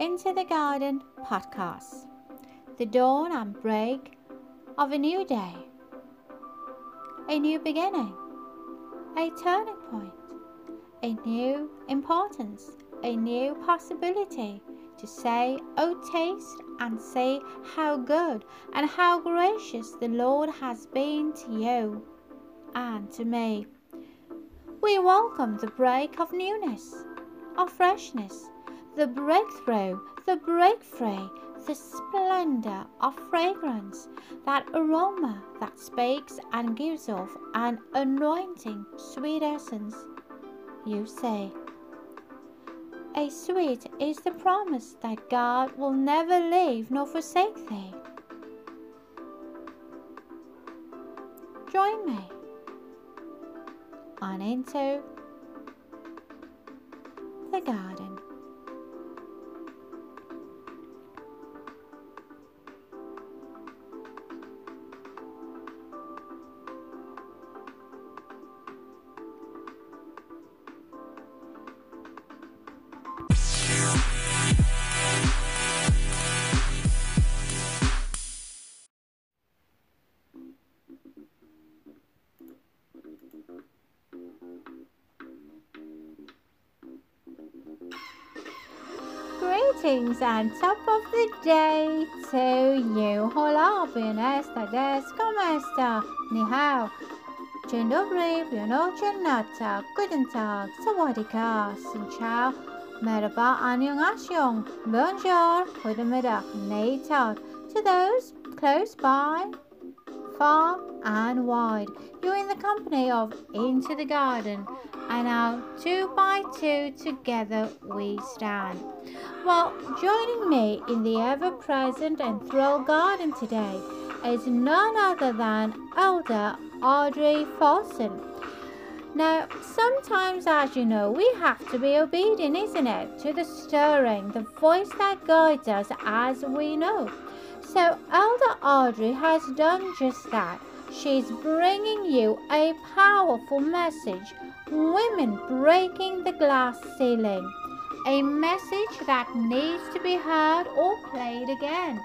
Into the Garden podcast. The dawn and break of a new day, a new beginning, a turning point, a new importance, a new possibility to say, Oh, taste and see how good and how gracious the Lord has been to you and to me. We welcome the break of newness, of freshness, the breakthrough, the breakthrough, the splendor of fragrance, that aroma that speaks and gives off an anointing sweet essence. You say, a sweet is the promise that God will never leave nor forsake thee. Join me on into the garden. Greetings and top of the day to you. Hola, buenas tardes, ¿cómo está? Ni hao. Dzień dobry, buenos nata, guten tag, sawadika, xin chào, merhaba, annyeonghaseyo, bonjour, goedemiddag, neitad. To those close by, far and wide, you're in the company of Into the Garden, and now two by two together we stand. Well, joining me in the ever present and thrilled garden today is none other than Elder Audrey Folsom. Now, sometimes, as you know, we have to be obedient, isn't it, to the stirring, the voice that guides us as we know. So, Elder Audrey has done just that. She's bringing you a powerful message Women Breaking the Glass Ceiling a message that needs to be heard or played again.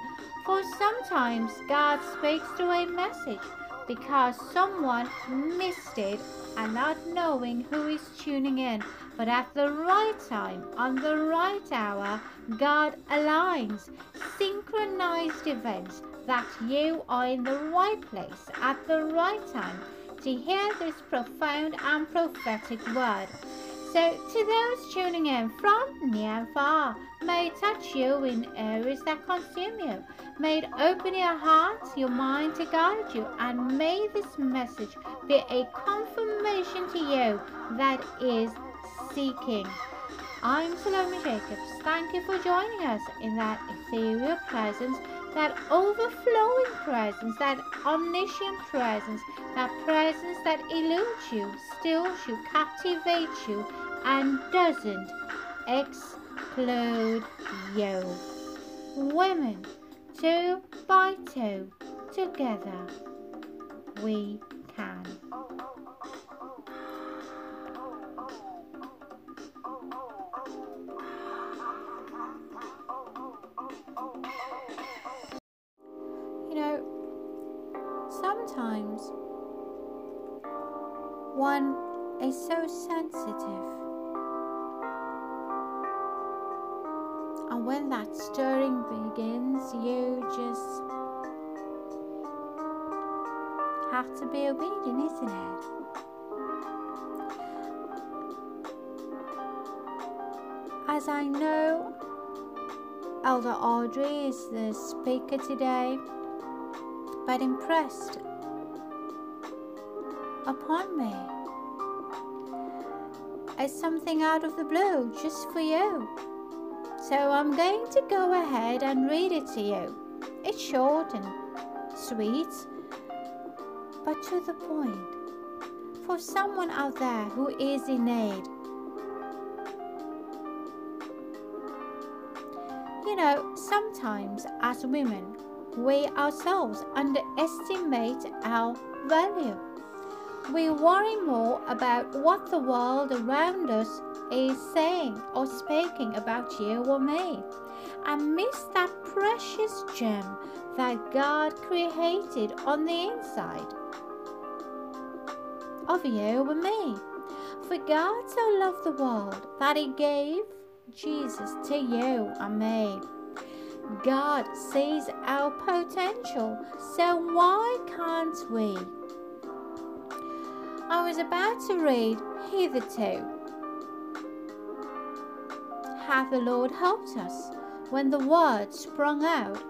For sometimes God speaks through a message because someone missed it and not knowing who is tuning in. But at the right time, on the right hour, God aligns synchronized events that you are in the right place at the right time to hear this profound and prophetic word. So, to those tuning in from near and far, may it touch you in areas that consume you. May it open your heart, your mind to guide you, and may this message be a confirmation to you that is seeking. I'm Salome Jacobs. Thank you for joining us in that ethereal presence, that overflowing presence, that omniscient presence, that presence that eludes you, stills you, captivates you, and doesn't explode you. Women, two by two, together we can. Sometimes one is so sensitive. And when that stirring begins, you just have to be obedient, isn't it? As I know, Elder Audrey is the speaker today, but impressed upon me as something out of the blue just for you. So I'm going to go ahead and read it to you. It's short and sweet, but to the point. For someone out there who is in need. You know, sometimes as women, we ourselves underestimate our value. We worry more about what the world around us is saying or speaking about you or me and miss that precious gem that God created on the inside of you or me. For God so loved the world that he gave Jesus to you and me. God sees our potential, so why can't we? I was about to read hitherto. Hath the Lord helped us when the word sprung out,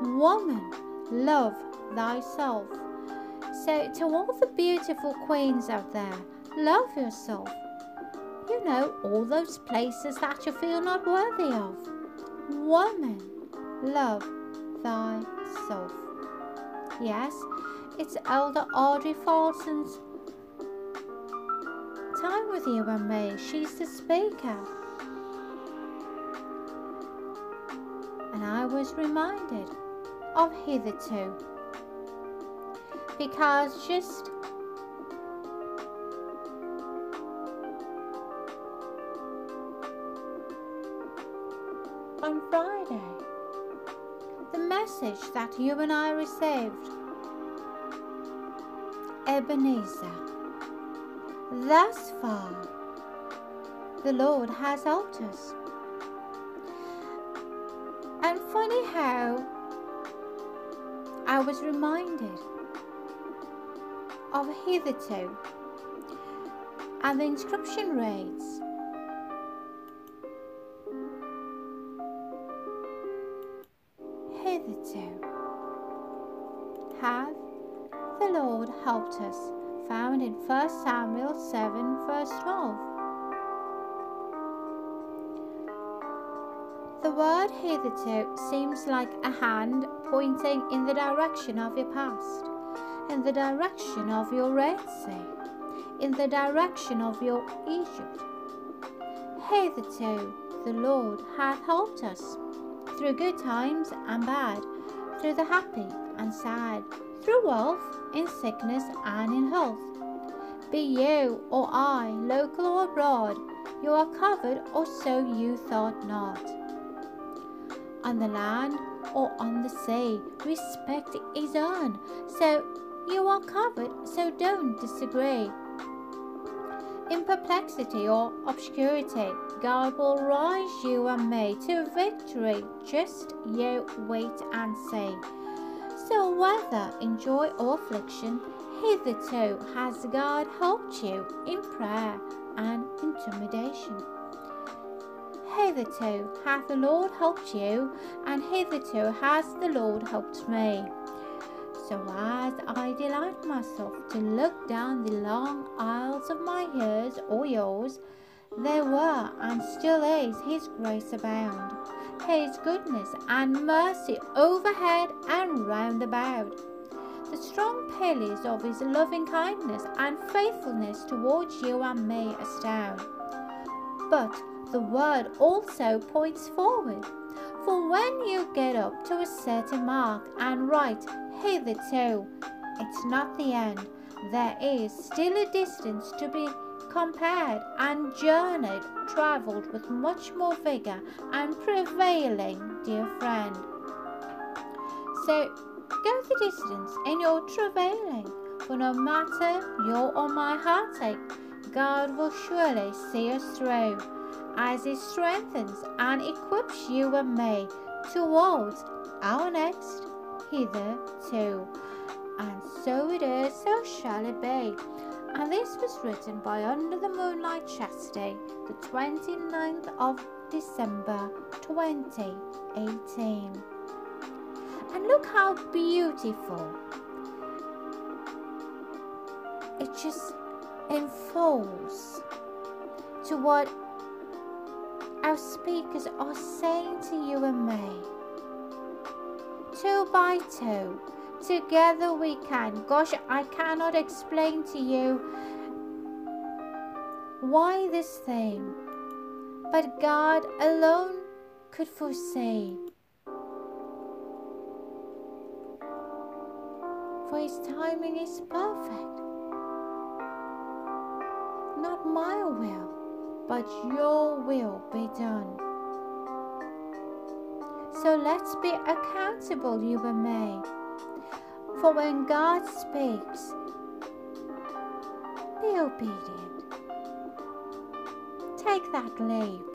Woman, love thyself. So, to all the beautiful queens out there, love yourself. You know, all those places that you feel not worthy of. Woman, love thyself. Yes, it's Elder Audrey Folsom's time with you and me. She's the speaker. And I was reminded of hitherto. Because just on Friday, the message that you and I received, Ebenezer, thus far, the Lord has helped us. And funny how I was reminded of hitherto, and the inscription reads, Hitherto have the Lord helped us, found in 1 Samuel 7, verse 12. The word hitherto seems like a hand pointing in the direction of your past, in the direction of your Red Sea, in the direction of your Egypt. Hitherto the Lord hath helped us, through good times and bad, through the happy and sad, through wealth, in sickness and in health. Be you or I, local or abroad, you are covered, or so you thought not on the land or on the sea. Respect is earned, so you are covered, so don't disagree. In perplexity or obscurity, God will rise you and me to victory. Just you wait and see. So, whether in joy or affliction, hitherto has God helped you in prayer and intimidation. Hitherto hath the Lord helped you, and hitherto has the Lord helped me. So as I delight myself to look down the long aisles of my years or yours, there were and still is His grace abound, His goodness and mercy overhead and round about. The strong pillars of His loving kindness and faithfulness towards you and me astound. But the word also points forward. For when you get up to a certain mark and write hitherto, it's not the end. There is still a distance to be compared and journeyed, travelled with much more vigour and prevailing, dear friend. So go the distance in your travailing, for no matter your or my heartache, God will surely see us through as it strengthens and equips you and me towards our next hitherto. And so it is, so shall it be. And this was written by Under the Moonlight Chastity, the 29th of December 2018. And look how beautiful it just unfolds to what our speakers are saying to you and me. Two by two, together we can. Gosh, I cannot explain to you why this thing, but God alone could foresee. For His timing is perfect. Not my will but your will be done. So let's be accountable, you and me. For when God speaks, be obedient. Take that leap.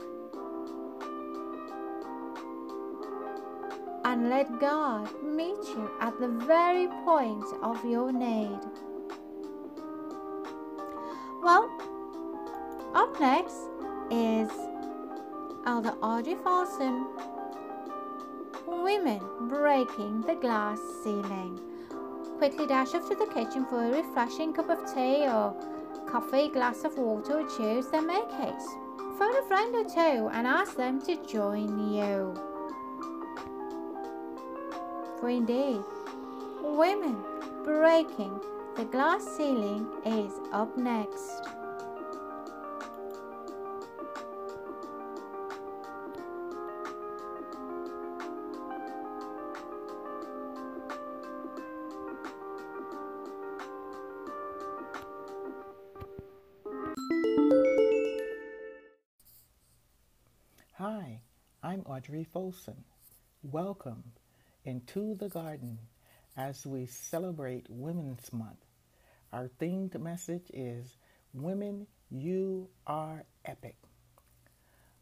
Let God meet you at the very point of your need. Well, up next is Elder Audrey Folsom Women breaking the glass ceiling. Quickly dash off to the kitchen for a refreshing cup of tea or coffee, glass of water, or juice, then make haste. Phone a friend or two and ask them to join you. For indeed, women breaking the glass ceiling is up next. Hi, I'm Audrey Folsom. Welcome into the garden as we celebrate Women's Month. Our themed message is Women, You Are Epic.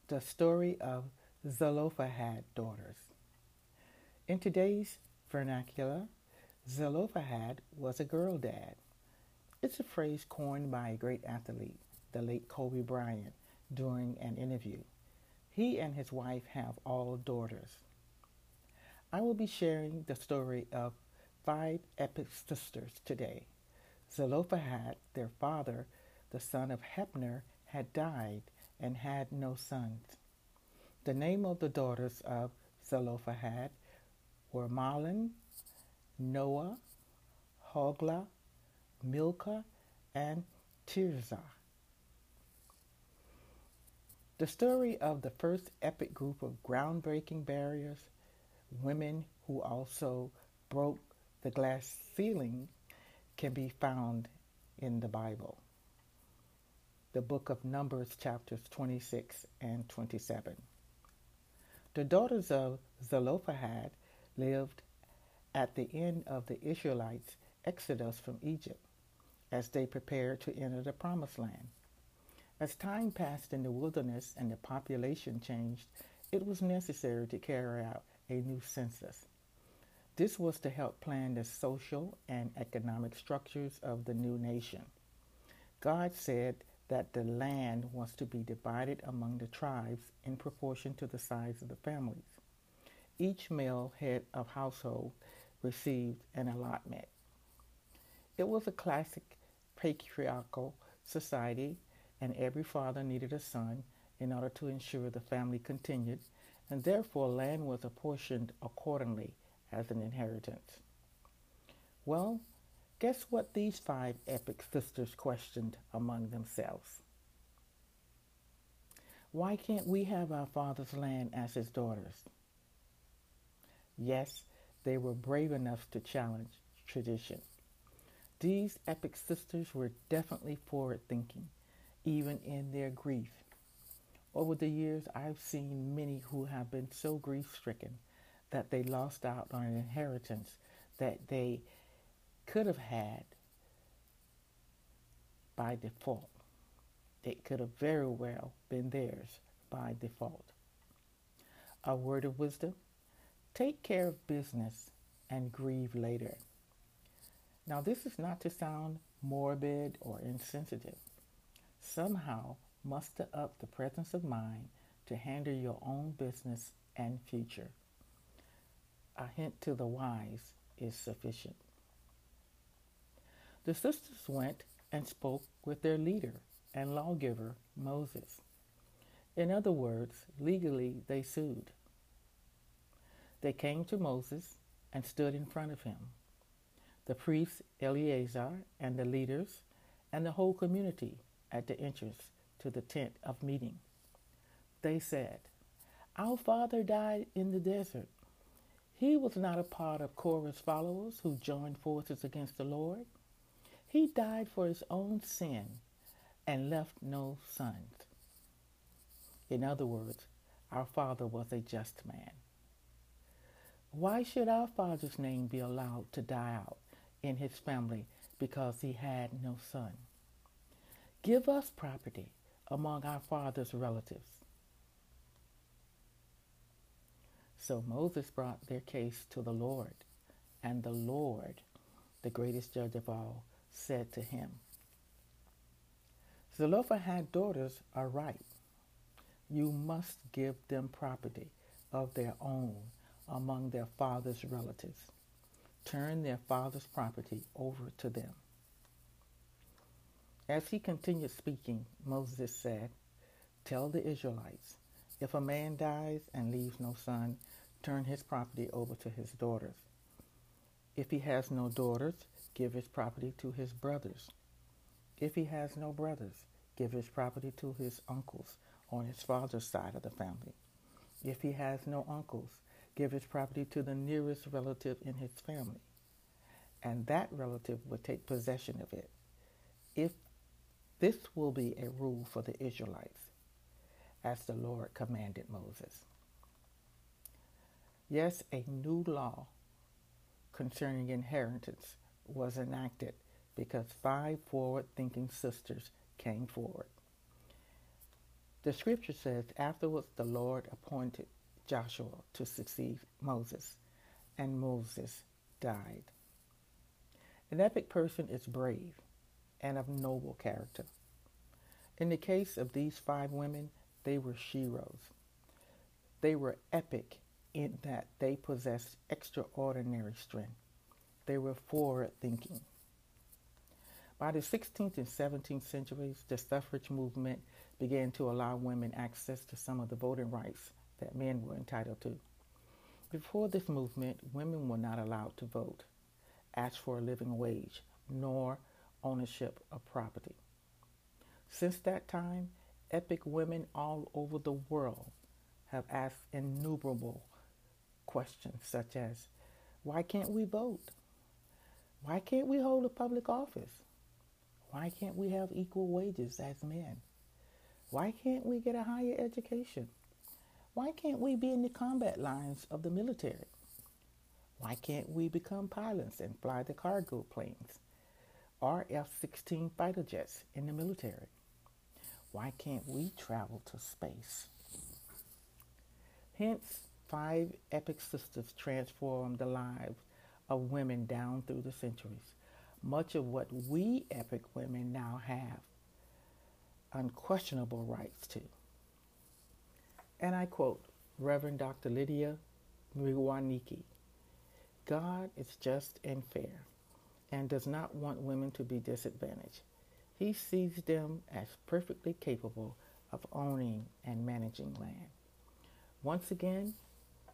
The story of Zelophehad daughters. In today's vernacular, Zelophehad was a girl dad. It's a phrase coined by a great athlete, the late Kobe Bryant, during an interview. He and his wife have all daughters. I will be sharing the story of five epic sisters today. Zelophehad, their father, the son of Heber, had died and had no sons. The name of the daughters of Zelophehad were Mahlon, Noah, Hoglah, Milcah, and Tirzah. The story of the first epic group of groundbreaking barriers, women who also broke the glass ceiling, can be found in the Bible. The book of Numbers, chapters 26 and 27. The daughters of Zelophehad lived at the end of the Israelites' exodus from Egypt as they prepared to enter the Promised Land. As time passed in the wilderness and the population changed, it was necessary to carry out a new census. This was to help plan the social and economic structures of the new nation. God said that the land was to be divided among the tribes in proportion to the size of the families. Each male head of household received an allotment. It was a classic patriarchal society and every father needed a son in order to ensure the family continued, and therefore land was apportioned accordingly as an inheritance. Well, guess what these five epic sisters questioned among themselves? Why can't we have our father's land as his daughters? Yes, they were brave enough to challenge tradition. These epic sisters were definitely forward thinking even in their grief. Over the years, I've seen many who have been so grief stricken that they lost out on an inheritance that they could have had by default. It could have very well been theirs by default. A word of wisdom take care of business and grieve later. Now, this is not to sound morbid or insensitive somehow muster up the presence of mind to handle your own business and future. A hint to the wise is sufficient. The sisters went and spoke with their leader and lawgiver, Moses. In other words, legally they sued. They came to Moses and stood in front of him. The priest Eleazar and the leaders and the whole community at the entrance to the tent of meeting. They said, Our father died in the desert. He was not a part of Korah's followers who joined forces against the Lord. He died for his own sin and left no sons. In other words, our father was a just man. Why should our father's name be allowed to die out in his family because he had no son? Give us property among our father's relatives. So Moses brought their case to the Lord, and the Lord, the greatest judge of all, said to him, Zelophehad daughters are right. You must give them property of their own among their father's relatives. Turn their father's property over to them. As he continued speaking, Moses said, Tell the Israelites, if a man dies and leaves no son, turn his property over to his daughters. If he has no daughters, give his property to his brothers. If he has no brothers, give his property to his uncles on his father's side of the family. If he has no uncles, give his property to the nearest relative in his family, and that relative will take possession of it. If this will be a rule for the Israelites, as the Lord commanded Moses. Yes, a new law concerning inheritance was enacted because five forward thinking sisters came forward. The scripture says, Afterwards the Lord appointed Joshua to succeed Moses, and Moses died. An epic person is brave and of noble character. In the case of these five women, they were sheroes. They were epic in that they possessed extraordinary strength. They were forward thinking. By the 16th and 17th centuries, the suffrage movement began to allow women access to some of the voting rights that men were entitled to. Before this movement, women were not allowed to vote, ask for a living wage, nor ownership of property. Since that time, epic women all over the world have asked innumerable questions such as, why can't we vote? Why can't we hold a public office? Why can't we have equal wages as men? Why can't we get a higher education? Why can't we be in the combat lines of the military? Why can't we become pilots and fly the cargo planes or F 16 fighter jets in the military? Why can't we travel to space? Hence, five epic sisters transformed the lives of women down through the centuries much of what we epic women now have unquestionable rights to. And I quote Reverend Dr. Lydia Mwaniki God is just and fair and does not want women to be disadvantaged. He sees them as perfectly capable of owning and managing land. Once again,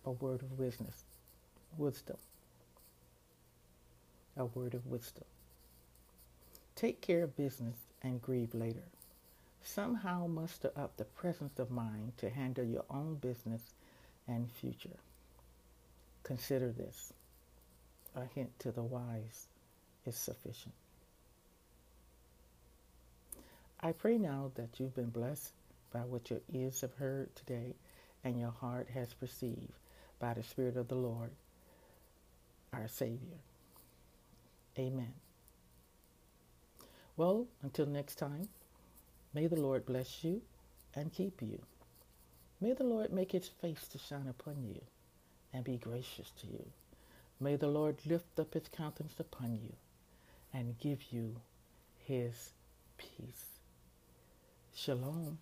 a word of wisdom. Wisdom. A word of wisdom. Take care of business and grieve later. Somehow muster up the presence of mind to handle your own business and future. Consider this. A hint to the wise is sufficient. I pray now that you've been blessed by what your ears have heard today and your heart has perceived by the Spirit of the Lord, our Savior. Amen. Well, until next time, may the Lord bless you and keep you. May the Lord make his face to shine upon you and be gracious to you. May the Lord lift up his countenance upon you and give you his peace. Shalom.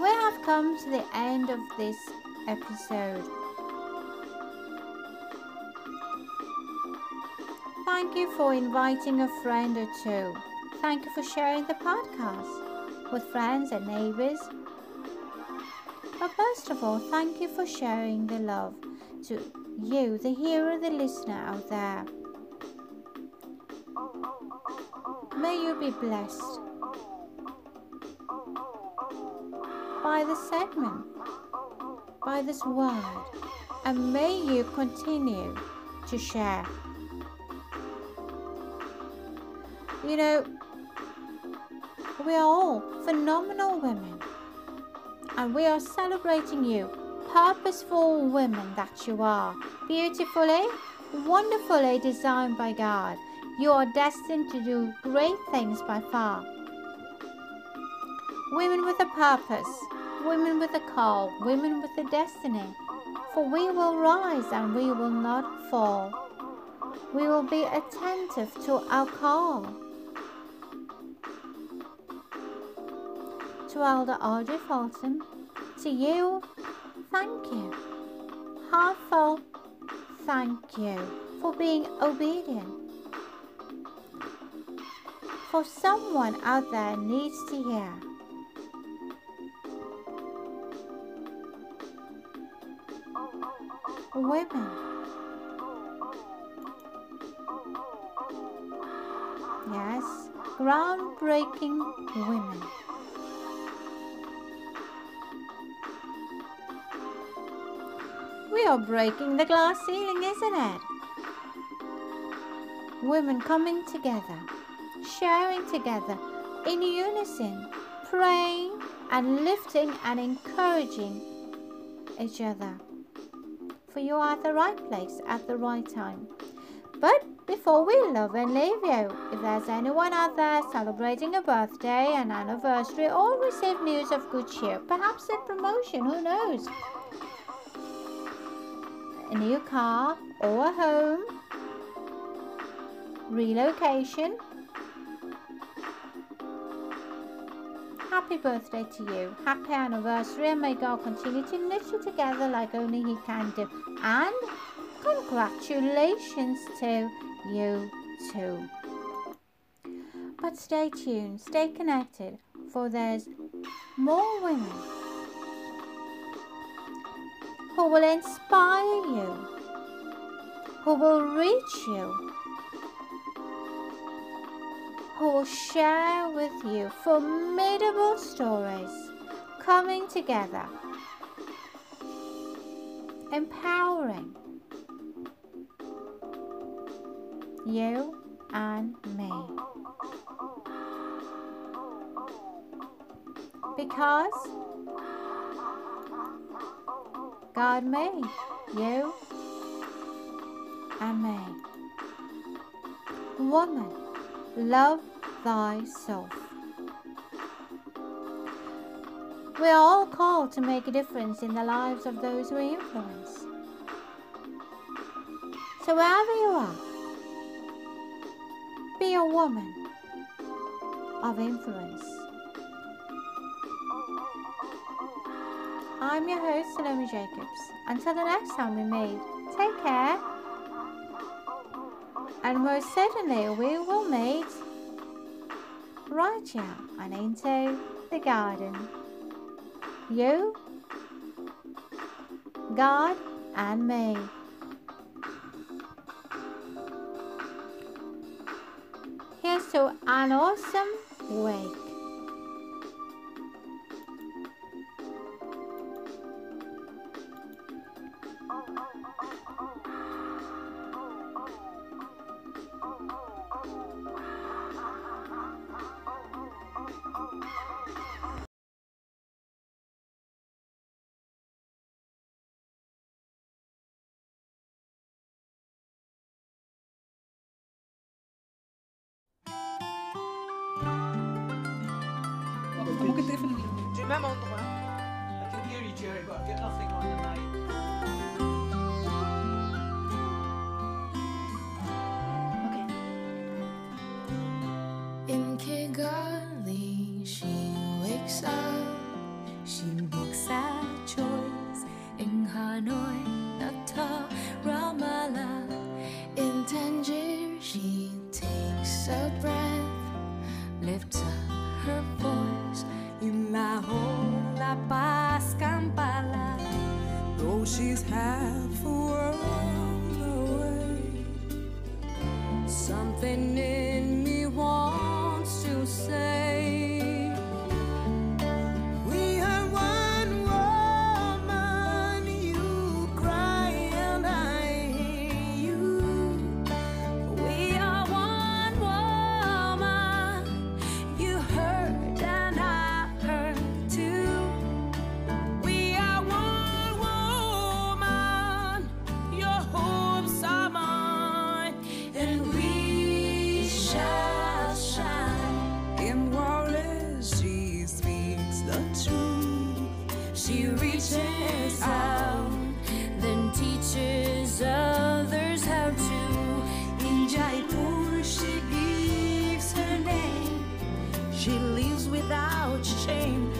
We have come to the end of this episode. Thank you for inviting a friend or two. Thank you for sharing the podcast with friends and neighbors. But first of all, thank you for sharing the love to you, the hero, the listener out there. May you be blessed by this segment, by this word, and may you continue to share. You know, we are all phenomenal women, and we are celebrating you, purposeful women that you are, beautifully, wonderfully designed by God. You are destined to do great things by far. Women with a purpose, women with a call, women with a destiny. For we will rise and we will not fall. We will be attentive to our call. To Elder Audrey Fulton, to you, thank you. Heartfelt thank you for being obedient. For someone out there needs to hear. Women. Yes, groundbreaking women. We are breaking the glass ceiling, isn't it? Women coming together, sharing together in unison, praying and lifting and encouraging each other. For you are at the right place at the right time. But before we love and leave you, if there's anyone out there celebrating a birthday, an anniversary, or receive news of good cheer, perhaps a promotion, who knows? A new car or a home, relocation. Happy birthday to you. Happy anniversary and may God continue to knit you together like only He can do. And congratulations to you too. But stay tuned, stay connected, for there's more women who will inspire you, who will reach you, who will share with you formidable stories coming together, empowering you and me. Because God made you and me. Woman, love thyself. We are all called to make a difference in the lives of those we influence. So wherever you are, be a woman of influence. I'm your host, Salome Jacobs. Until the next time we meet, take care. And most certainly we will meet right here on Into the Garden. You, God, and me. Here's to an awesome week. Même endroit. she's had. She lives without shame.